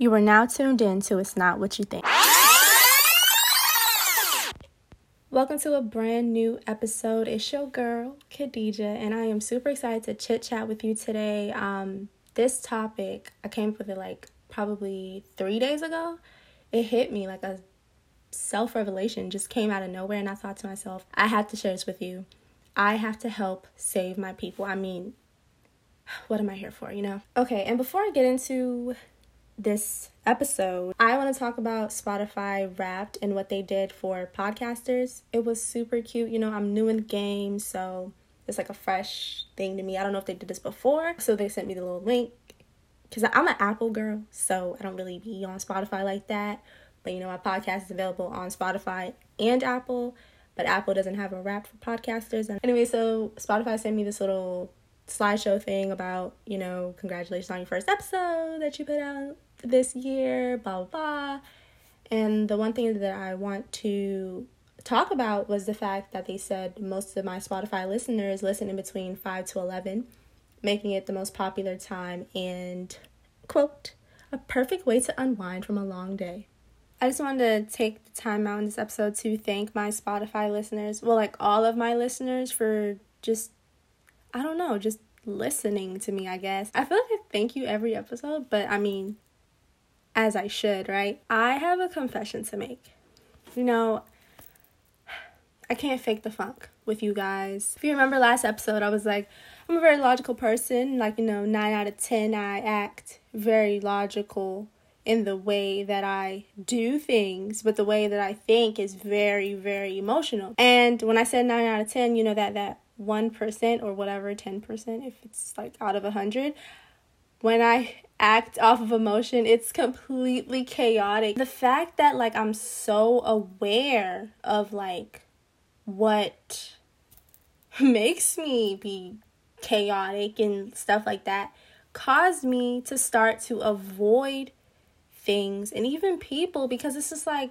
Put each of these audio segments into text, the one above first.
You are now tuned in to It's Not What You Think. Welcome to a brand new episode. It's your girl, Khadija, and I am super excited to chit chat with you today. Um, this topic, I came up with it like probably three days ago. It hit me like a self revelation, just came out of nowhere, and I thought to myself, I have to share this with you. I have to help save my people. I mean, what am I here for, you know? Okay, and before I get into this episode, I want to talk about Spotify Wrapped and what they did for podcasters. It was super cute. You know, I'm new in the game, so it's like a fresh thing to me. I don't know if they did this before. So they sent me the little link because I'm an Apple girl, so I don't really be on Spotify like that. But you know, my podcast is available on Spotify and Apple, but Apple doesn't have a wrap for podcasters. And anyway, so Spotify sent me this little slideshow thing about, you know, congratulations on your first episode that you put out this year, blah, blah, blah. And the one thing that I want to talk about was the fact that they said most of my Spotify listeners listen in between 5 to 11, making it the most popular time and, quote, a perfect way to unwind from a long day. I just wanted to take the time out in this episode to thank my Spotify listeners, well, like all of my listeners, for just, I don't know, just listening to me, I guess. I feel like I thank you every episode, but I mean, as I should, right? I have a confession to make. You know, I can't fake the funk with you guys. If you remember last episode, I was like, I'm a very logical person. Like, you know, 9 out of 10, I act very logical in the way that I do things, but the way that I think is very, very emotional. And when I said 9 out of 10, you know, that, that 1% or whatever, 10%, if it's like out of a 100, when I act off of emotion, it's completely chaotic. The fact that like I'm so aware of like what makes me be chaotic and stuff like that caused me to start to avoid things and even people because it's just like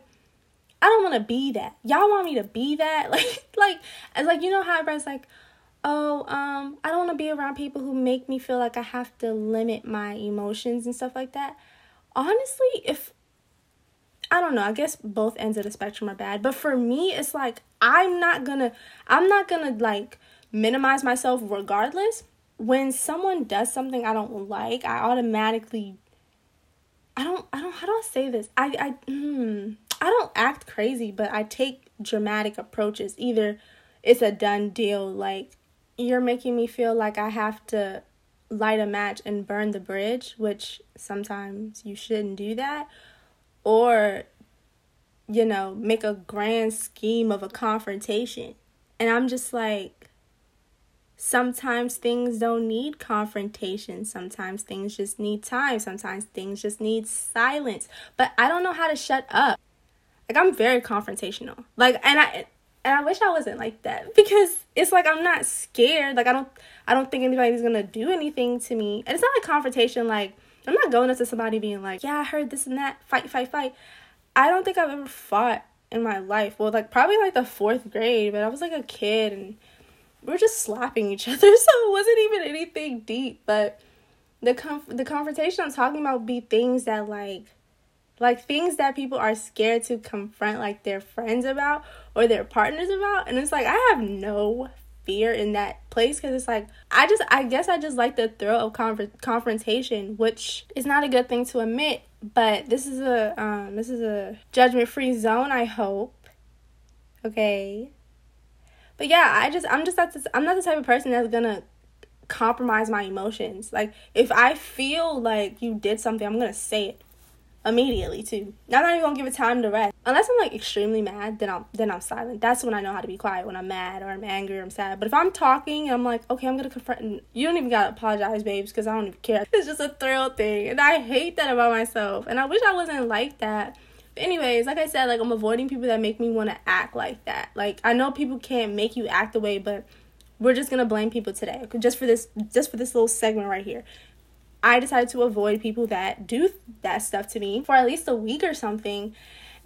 I don't want to be that. Y'all want me to be that? Like like as like you know how everybody's like oh, um, I don't want to be around people who make me feel like I have to limit my emotions and stuff like that. Honestly, if I don't know, I guess both ends of the spectrum are bad, but for me, it's like I'm not gonna, I'm not gonna like minimize myself regardless. When someone does something I don't like, I automatically, I don't, I don't, how do I say this? I, I, hmm, I don't act crazy, but I take dramatic approaches. Either it's a done deal, like you're making me feel like I have to light a match and burn the bridge, which sometimes you shouldn't do that, or, you know, make a grand scheme of a confrontation. And I'm just like, sometimes things don't need confrontation. Sometimes things just need time. Sometimes things just need silence. But I don't know how to shut up. Like, I'm very confrontational. Like, and I, and I wish I wasn't like that because it's like I'm not scared. Like I don't I don't think anybody's gonna do anything to me. And it's not a confrontation like I'm not going up to somebody being like, Yeah, I heard this and that, fight, fight, fight. I don't think I've ever fought in my life. Well like probably like the fourth grade, but I was like a kid and we are just slapping each other, so it wasn't even anything deep. But the conf- the confrontation I'm talking about be things that like like things that people are scared to confront like their friends about or their partners about. And it's like i have no fear in that place because it's like i just i guess i just like the thrill of conf- confrontation which is not a good thing to admit. But this is a um this is a judgment free zone i hope. Okay? But yeah i just i'm just not this, i'm not the type of person that's gonna compromise my emotions. Like if i feel like you did something i'm gonna say it immediately too. I'm not even gonna give it time to rest. Unless I'm like extremely mad, then I'm then I'm silent. That's when I know how to be quiet when I'm mad or I'm angry or I'm sad. But if I'm talking and I'm like, okay, I'm gonna confront, and you don't even gotta apologize, babes, because I don't even care. It's just a thrill thing, and I hate that about myself. And I wish I wasn't like that. But anyways, like I said, like I'm avoiding people that make me want to act like that. Like I know people can't make you act the way, but we're just gonna blame people today, just for this, just for this little segment right here. I decided to avoid people that do that stuff to me for at least a week or something.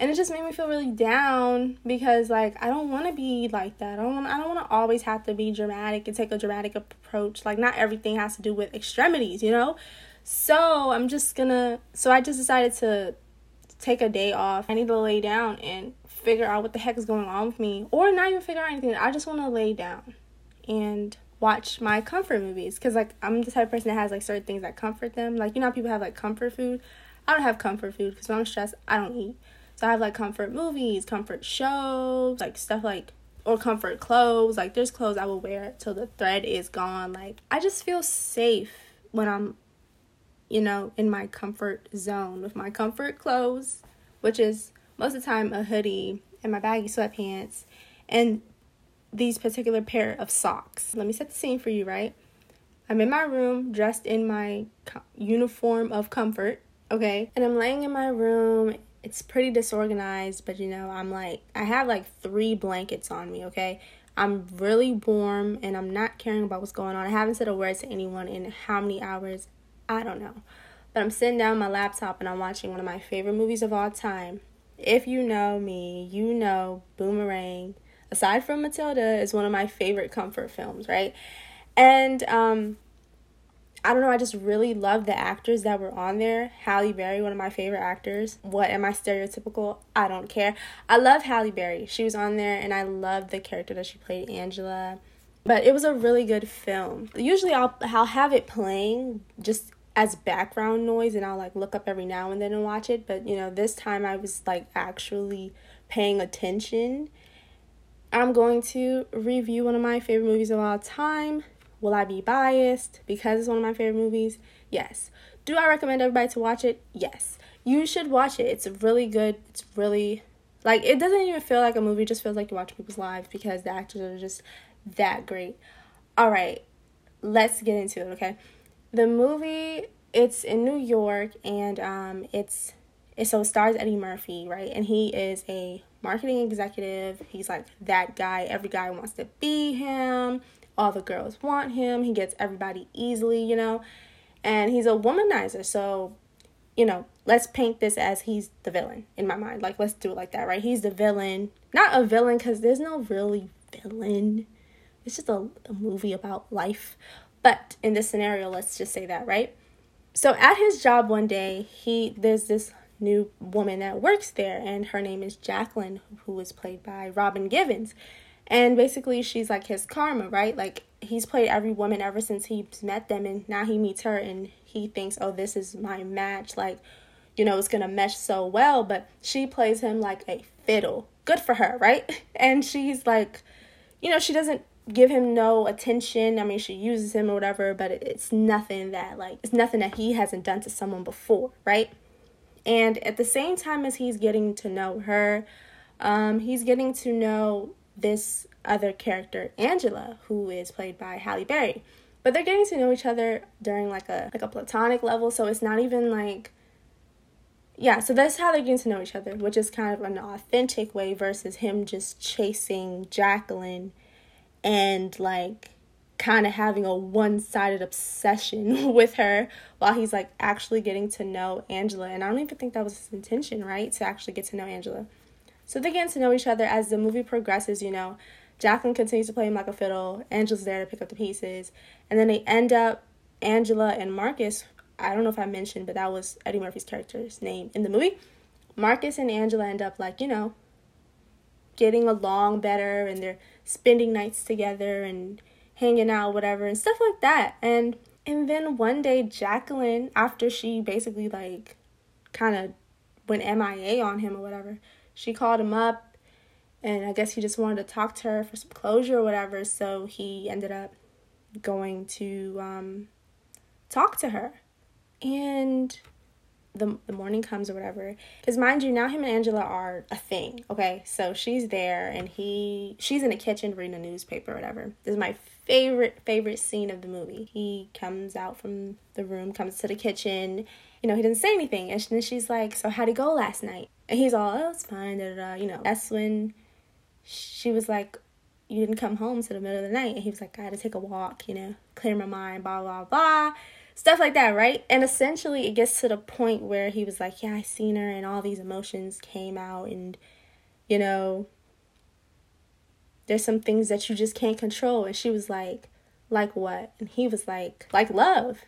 And it just made me feel really down because like I don't want to be like that. I don't wanna, I don't want to always have to be dramatic and take a dramatic approach. Like not everything has to do with extremities, you know? So I'm just gonna. So I just decided to take a day off. I need to lay down and figure out what the heck is going on with me, or not even figure out anything. I just want to lay down and watch my comfort movies because like I'm the type of person that has like certain things that comfort them. Like you know people have like comfort food. I don't have comfort food because when I'm stressed, I don't eat. So I have like comfort movies, comfort shows, like stuff like or comfort clothes. Like there's clothes I will wear till the thread is gone. Like I just feel safe when I'm you know, in my comfort zone with my comfort clothes, which is most of the time a hoodie and my baggy sweatpants and these particular pair of socks. Let me set the scene for you, right? I'm in my room dressed in my co- uniform of comfort, okay? And I'm laying in my room. It's pretty disorganized, but you know, I'm like, I have like three blankets on me, okay? I'm really warm and I'm not caring about what's going on. I haven't said a word to anyone in how many hours I don't know. But I'm sitting down my laptop and I'm watching one of my favorite movies of all time. If you know me, you know Boomerang, aside from Matilda, is one of my favorite comfort films, right? And um I don't know, I just really love the actors that were on there. Halle Berry, one of my favorite actors. What am I stereotypical? I don't care. I love Halle Berry. She was on there and I love the character that she played, Angela. But it was a really good film. Usually I'll I'll have it playing just as background noise and I'll like look up every now and then and watch it, but you know, this time I was like actually paying attention. I'm going to review one of my favorite movies of all time. Will I be biased because it's one of my favorite movies? Yes. Do I recommend everybody to watch it? Yes. You should watch it. It's really good. It's really like it doesn't even feel like a movie, it just feels like you watch people's lives because the actors are just that great. All right. Let's get into it, okay? the movie it's in New York and um it's it so stars Eddie Murphy, right? And he is a marketing executive. He's like that guy. Every guy wants to be him. All the girls want him. He gets everybody easily, you know. And he's a womanizer. So, you know, let's paint this as he's the villain in my mind. Like, let's do it like that, right? He's the villain. Not a villain because there's no really villain. It's just a, a movie about life. But in this scenario, let's just say that, right? So at his job one day, he there's this new woman that works there and her name is Jacqueline who is played by Robin Givens. And basically she's like his karma, right? Like he's played every woman ever since he's met them and now he meets her and he thinks, "Oh, this is my match." Like you know, it's to mesh so well, but she plays him like a fiddle. Good for her, right? And she's like, you know, she doesn't give him no attention. I mean, she uses him or whatever, but it's nothing that like it's nothing that he hasn't done to someone before, right? And at the same time as he's getting to know her, um, he's getting to know this other character, Angela, who is played by Halle Berry. But they're getting to know each other during like a like a platonic level, so it's not even like yeah, so that's how they're getting to know each other, which is kind of an authentic way versus him just chasing Jacqueline and like kind of having a one-sided obsession with her while he's like actually getting to know Angela and I don't even think that was his intention, right? To actually get to know Angela. So they get to know each other as the movie progresses, you know. Jacqueline continues to play him like a fiddle, Angela's there to pick up the pieces, and then they end up Angela and Marcus. I don't know if I mentioned, but that was Eddie Murphy's character's name in the movie. Marcus and Angela end up like, you know, getting along better and they're spending nights together and hanging out whatever and stuff like that. And and then one day Jacqueline after she basically like kind of went MIA on him or whatever she called him up and I guess he just wanted to talk to her for some closure or whatever so he ended up going to um talk to her. And the, the morning comes or whatever because mind you now him and angela are a thing okay? So she's there and he she's in the kitchen reading a newspaper or whatever. This is my favorite favorite scene of the movie. He comes out from the room comes to the kitchen. You know he doesn't say anything. And then she's like so how'd it go last night? And he's all oh it's fine da, da, da. you know. That's when she was like you didn't come home to the middle of the night. And he was like i had to take a walk you know clear my mind blah blah blah stuff like that, right? And essentially, it gets to the point where he was like, Yeah, I seen her, and all these emotions came out, and you know, there's some things that you just can't control. And she was like, Like what? And he was like, Like love.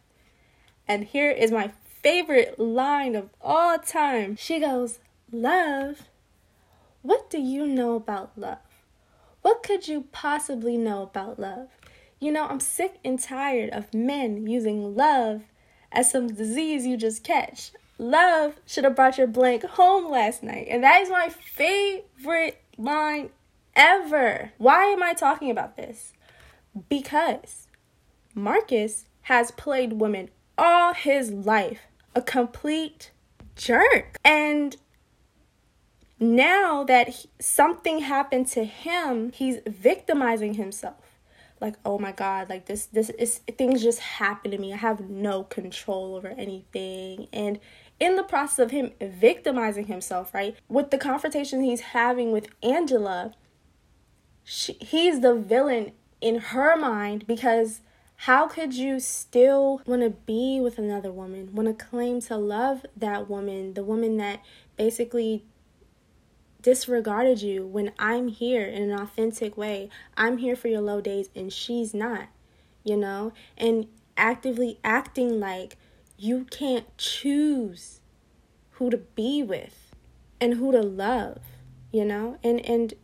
And here is my favorite line of all time. She goes, Love? What do you know about love? What could you possibly know about love? You know, I'm sick and tired of men using love as some disease you just catch. Love should have brought your blank home last night. And that is my favorite line ever. Why am I talking about this? Because Marcus has played women all his life a complete jerk. And now that he, something happened to him, he's victimizing himself. Like, oh my god, like this this is things just happen to me. I have no control over anything. And in the process of him victimizing himself, right? With the confrontation he's having with Angela, she, he's the villain in her mind because how could you still want to be with another woman, want to claim to love that woman, the woman that basically disregarded you when I'm here in an authentic way. I'm here for your low days and she's not, you know? And actively acting like you can't choose who to be with and who to love, you know? And and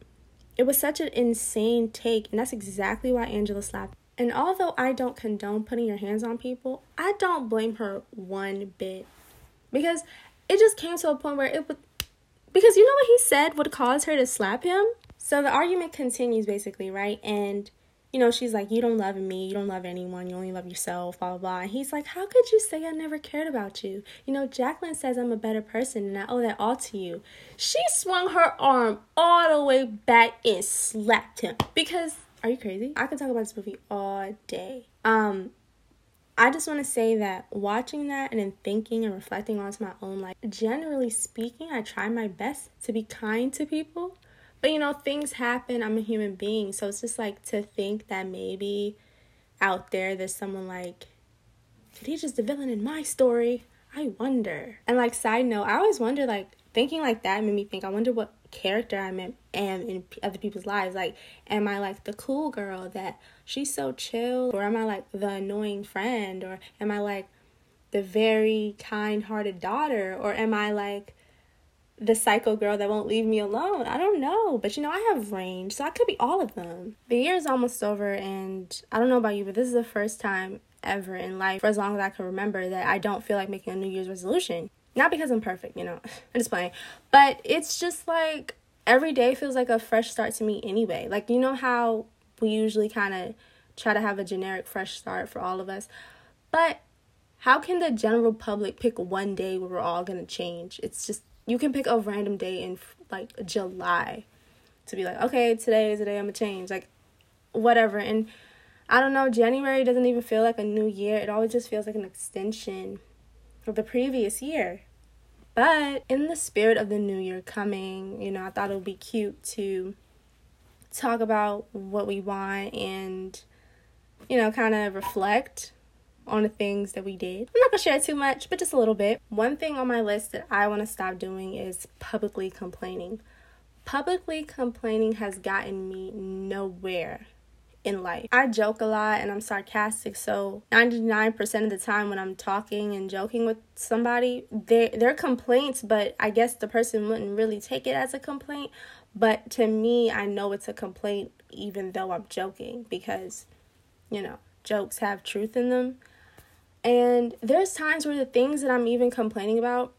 it was such an insane take, and that's exactly why Angela slapped. And although I don't condone putting your hands on people, I don't blame her one bit. Because it just came to a point where it would because you know what he said would cause her to slap him? So the argument continues basically, right? And you know, she's like, You don't love me, you don't love anyone, you only love yourself, blah blah blah. And he's like, How could you say I never cared about you? You know, Jacqueline says I'm a better person and I owe that all to you. She swung her arm all the way back and slapped him. Because are you crazy? I could talk about this movie all day. Um, I just want to say that watching that and then thinking and reflecting onto my own life, generally speaking, I try my best to be kind to people. But you know, things happen. I'm a human being. So it's just like to think that maybe out there there's someone like, did he just the villain in my story. I wonder. And like, side note, I always wonder, like, thinking like that made me think, I wonder what character I am in other people's lives. Like, am I like the cool girl that she's so chill? Or am I like the annoying friend? Or am I like the very kind hearted daughter? Or am I like the psycho girl that won't leave me alone? I don't know. But you know, I have range, so I could be all of them. The year is almost over, and I don't know about you, but this is the first time ever in life, for as long as I can remember, that I don't feel like making a New Year's resolution. Not because I'm perfect, you know, I'm just playing. But it's just like every day feels like a fresh start to me anyway. Like, you know how we usually kind of try to have a generic fresh start for all of us. But how can the general public pick one day where we're all going to change? It's just, you can pick a random day in like July to be like, okay, today is the day I'm to change. Like, whatever. And I don't know, January doesn't even feel like a new year. It always just feels like an extension of the previous year. But in the spirit of the new year coming, you know, I thought it would be cute to talk about what we want and, you know, kind of reflect on the things that we did. I'm not gonna share too much, but just a little bit. One thing on my list that I want to stop doing is publicly complaining. Publicly complaining has gotten me nowhere in life. I joke a lot and I'm sarcastic, so 99% of the time when I'm talking and joking with somebody, they they're complaints, but I guess the person wouldn't really take it as a complaint. But to me, I know it's a complaint even though I'm joking because, you know, jokes have truth in them. And there's times where the things that I'm even complaining about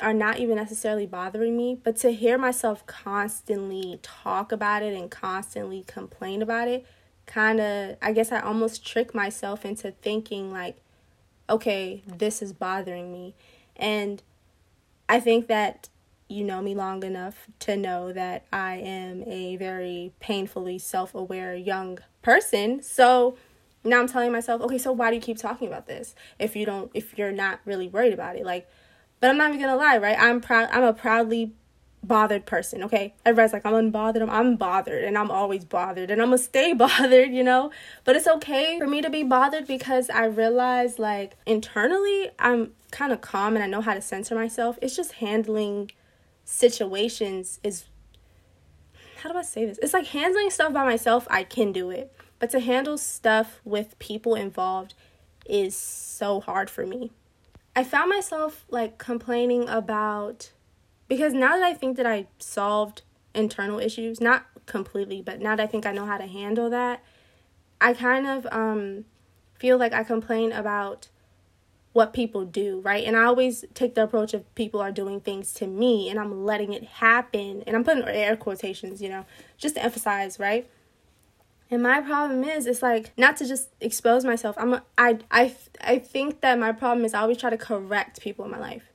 are not even necessarily bothering me, but to hear myself constantly talk about it and constantly complain about it kind of, I guess I almost trick myself into thinking, like, okay, this is bothering me. And I think that you know me long enough to know that I am a very painfully self aware young person. So now I'm telling myself, okay, so why do you keep talking about this if you don't, if you're not really worried about it? Like, but I'm not even gonna lie, right? I'm proud, I'm a proudly bothered person, okay? Everybody's like, I'm unbothered. I'm, I'm bothered and I'm always bothered and I'm gonna stay bothered, you know? But it's okay for me to be bothered because I realize, like, internally, I'm kind of calm and I know how to censor myself. It's just handling situations is. How do I say this? It's like handling stuff by myself, I can do it. But to handle stuff with people involved is so hard for me. I found myself like complaining about because now that I think that I solved internal issues, not completely, but now that I think I know how to handle that, I kind of um feel like I complain about what people do, right? And I always take the approach of people are doing things to me and I'm letting it happen. And I'm putting air quotations, you know, just to emphasize, right? And my problem is, it's like not to just expose myself. I'm a, I I I think that my problem is I always try to correct people in my life.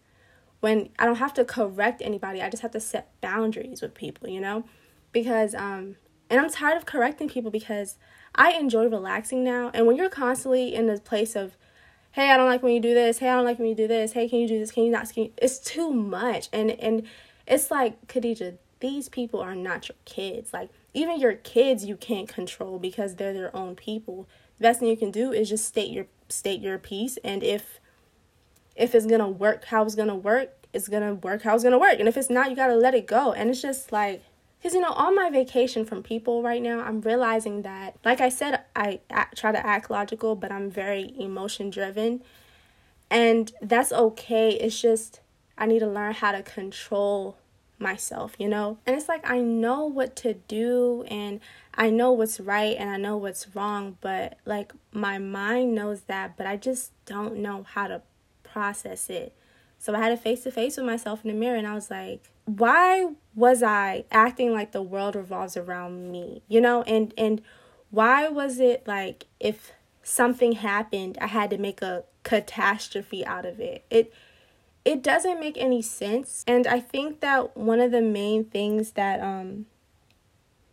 When I don't have to correct anybody, I just have to set boundaries with people, you know? Because um and I'm tired of correcting people because I enjoy relaxing now. And when you're constantly in the place of hey, I don't like when you do this. Hey, I don't like when you do this. Hey, can you do this? Can you not? Can you? It's too much. And and it's like, Khadija, these people are not your kids. Like even your kids you can't control because they're their own people. The best thing you can do is just state your state your piece and if if it's gonna work how it's gonna work, it's gonna work how it's gonna work. And if it's not, you gotta let it go. And it's just like because, you know, on my vacation from people right now, I'm realizing that, like I said, I, I try to act logical, but I'm very emotion driven. And that's okay. It's just, I need to learn how to control myself, you know? And it's like, I know what to do and I know what's right and I know what's wrong, but like my mind knows that, but I just don't know how to process it. So I had a face to face with myself in the mirror and I was like, why was I acting like the world revolves around me? You know, and and why was it like if something happened, I had to make a catastrophe out of it? It it doesn't make any sense. And I think that one of the main things that um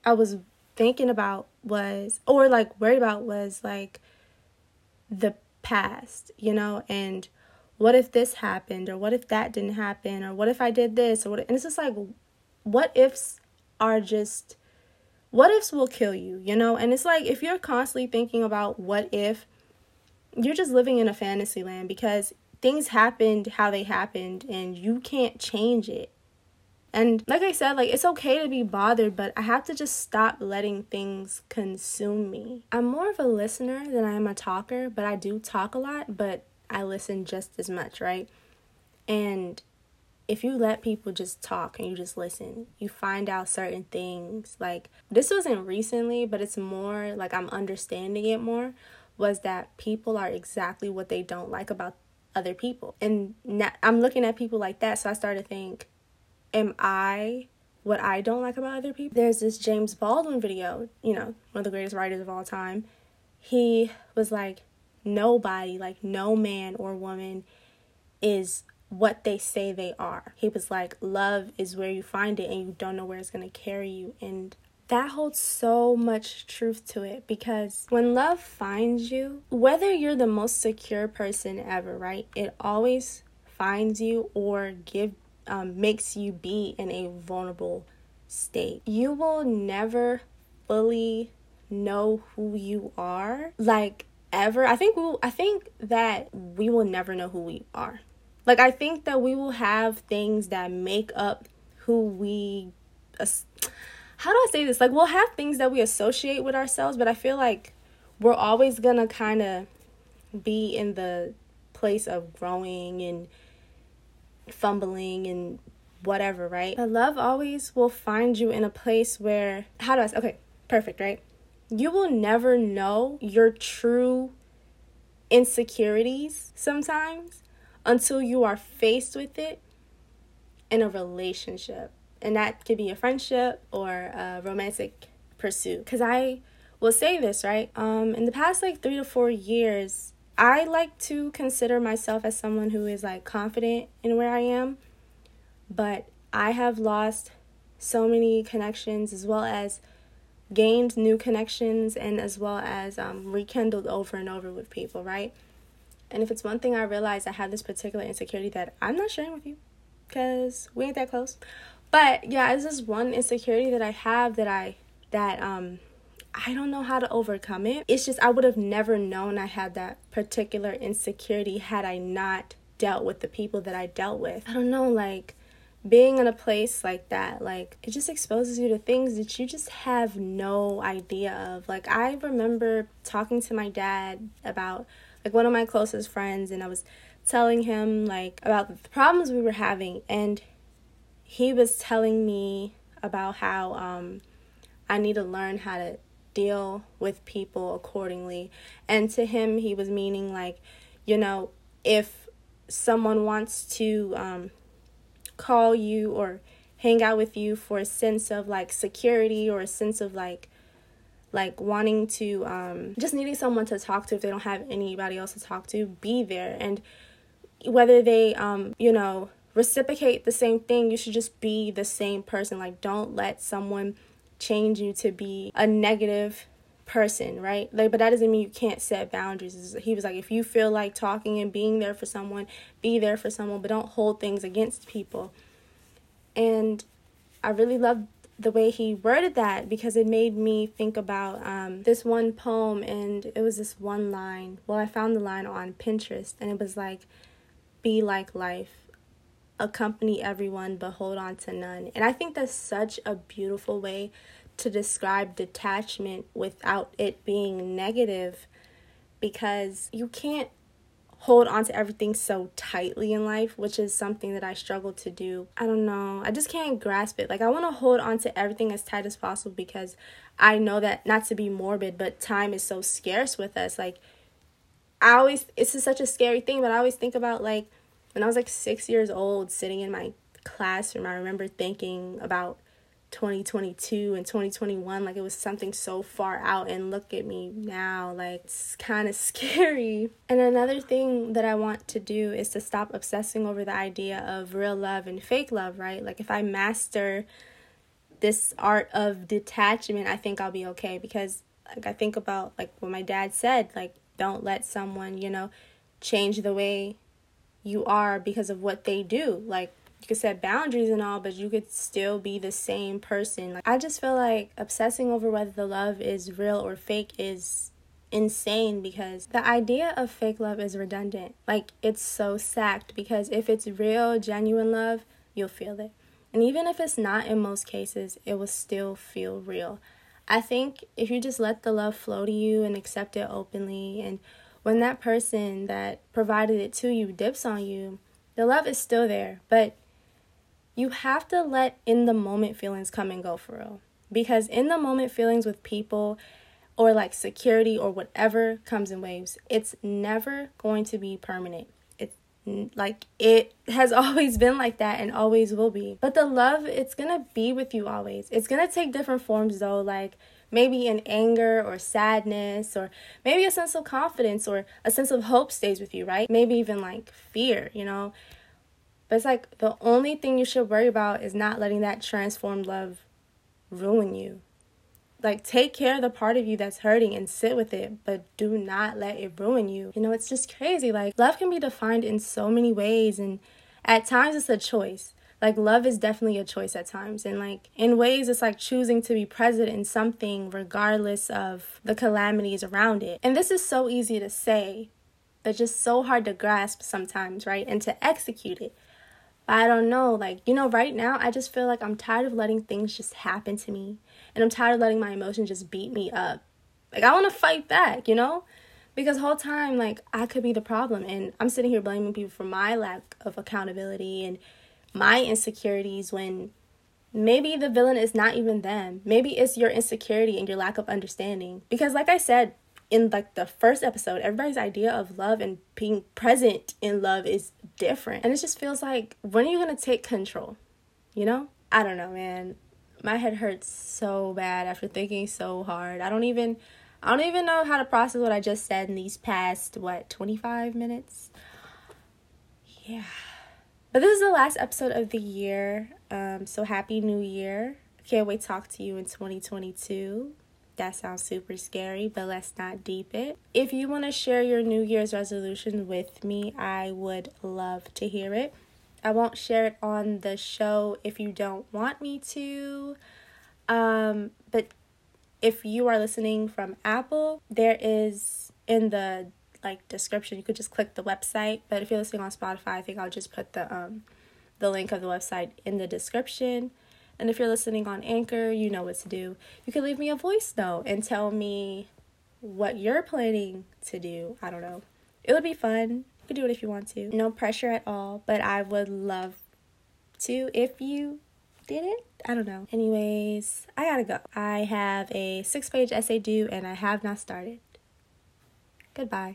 I was thinking about was or like worried about was like the past, you know, and what if this happened or what if that didn't happen or what if I did this or what and it's just like what ifs are just what ifs will kill you, you know? And it's like if you're constantly thinking about what if you're just living in a fantasy land because things happened how they happened and you can't change it. And like I said, like it's okay to be bothered, but I have to just stop letting things consume me. I'm more of a listener than I am a talker, but I do talk a lot, but I listen just as much, right? And if you let people just talk and you just listen, you find out certain things. Like, this wasn't recently, but it's more like I'm understanding it more. Was that people are exactly what they don't like about other people. And now I'm looking at people like that, so I started to think, am I what I don't like about other people? There's this James Baldwin video, you know, one of the greatest writers of all time. He was like, nobody, like no man or woman, is what they say they are. He was like, Love is where you find it and you don't know where it's going to carry you. And that holds so much truth to it because when love finds you, whether you're the most secure person ever, right? It always finds you or give um, makes you be in a vulnerable state. You will never fully know who you are. Like ever i think we'll i think that we will never know who we are like i think that we will have things that make up who we how do i say this? Like we'll have things that we associate with ourselves but i feel like we're always gonna kind of be in the place of growing and fumbling and whatever right? But love always will find you in a place where how do i say okay perfect right? You will never know your true insecurities sometimes until you are faced with it in a relationship. And that could be a friendship or a romantic pursuit. Because I will say this, right? Um, in the past like three to four years, I like to consider myself as someone who is like confident in where I am. But I have lost so many connections as well as gained new connections and as well as um, rekindled over and over with people, right? And if it's one thing I realize, I have this particular insecurity that I'm not sharing with you because we ain't that close. But yeah, it's just one insecurity that I have that I that um I don't know how to overcome it. It's just I would have never known I had that particular insecurity had I not dealt with the people that I dealt with. I don't know, like being in a place like that, like it just exposes you to things that you just have no idea of. Like I remember talking to my dad about like one of my closest friends, and I was telling him like about the problems we were having, and he was telling me about how um, I need to learn how to deal with people accordingly. And to him, he was meaning like, you know, if someone wants to um, call you or hang out with you for a sense of like security or a sense of like like wanting to um, just needing someone to talk to if they don't have anybody else to talk to be there and whether they um, you know reciprocate the same thing you should just be the same person like don't let someone change you to be a negative person, right? Like, but that doesn't mean you can't set boundaries. He was like, if you feel like talking and being there for someone, be there for someone, but don't hold things against people. And I really loved the way he worded that because it made me think about um, this one poem, and it was this one line. Well, I found the line on Pinterest, and it was like, "Be like life." Accompany everyone but hold on to none. And I think that's such a beautiful way to describe detachment without it being negative because you can't hold on to everything so tightly in life, which is something that I struggle to do. I don't know. I just can't grasp it. Like, I want to hold on to everything as tight as possible because I know that, not to be morbid, but time is so scarce with us. Like, I always, it's such a scary thing, but I always think about, like, when I was like six years old, sitting in my classroom, I remember thinking about 2022 and 2021 like it was something so far out and look at me now like it's kind of scary. And another thing that i want to do is to stop obsessing over the idea of real love and fake love right? Like if i master this art of detachment i think i'll be okay because like i think about like what my dad said like don't let someone you know change the way you are because of what they do. Like you could set boundaries and all, but you could still be the same person. Like I just feel like obsessing over whether the love is real or fake is insane because the idea of fake love is redundant. Like it's so sacked because if it's real, genuine love, you'll feel it. And even if it's not in most cases, it will still feel real. I think if you just let the love flow to you and accept it openly and when that person that provided it to you dips on you, the love is still there, but you have to let in the moment feelings come and go for real. Because in the moment feelings with people or like security or whatever comes in waves, it's never going to be permanent. Like it has always been like that and always will be. But the love, it's gonna be with you always. It's gonna take different forms though, like maybe in anger or sadness or maybe a sense of confidence or a sense of hope stays with you, right? Maybe even like fear, you know? But it's like the only thing you should worry about is not letting that transformed love ruin you. Like, take care of the part of you that's hurting and sit with it, but do not let it ruin you. You know, it's just crazy. Like, love can be defined in so many ways, and at times it's a choice like love is definitely a choice at times and like in ways it's like choosing to be present in something regardless of the calamities around it and this is so easy to say but just so hard to grasp sometimes right and to execute it but i don't know like you know right now i just feel like i'm tired of letting things just happen to me and i'm tired of letting my emotions just beat me up like i want to fight back you know because whole time like i could be the problem and i'm sitting here blaming people for my lack of accountability and my insecurities when maybe the villain is not even them. Maybe it's your insecurity and your lack of understanding. Because like I said in like the first episode, everybody's idea of love and being present in love is different. And it just feels like when are you to take control? You know? I don't know, man. My head hurts so bad after thinking so hard. I don't even I don't even know how to process what I just said in these past what 25 minutes. Yeah. But this is the last episode of the year. Um, so happy new year. Can't wait to talk to you in 2022. That sounds super scary, but let's not deep it. If you want to share your New Year's resolution with me, I would love to hear it. I won't share it on the show if you don't want me to. Um, but if you are listening from Apple, there is in the like description. You could just click the website. But if you're listening on Spotify, I think I'll just put the um the link of the website in the description. And if you're listening on Anchor, you know what to do. You can leave me a voice note and tell me what you're planning to do. I don't know. it would be fun. Could do it if you want to. No pressure at all, but I would love to if you did it. I don't know. Anyways, I gotta go. I have a six page essay due and I have not started. Goodbye.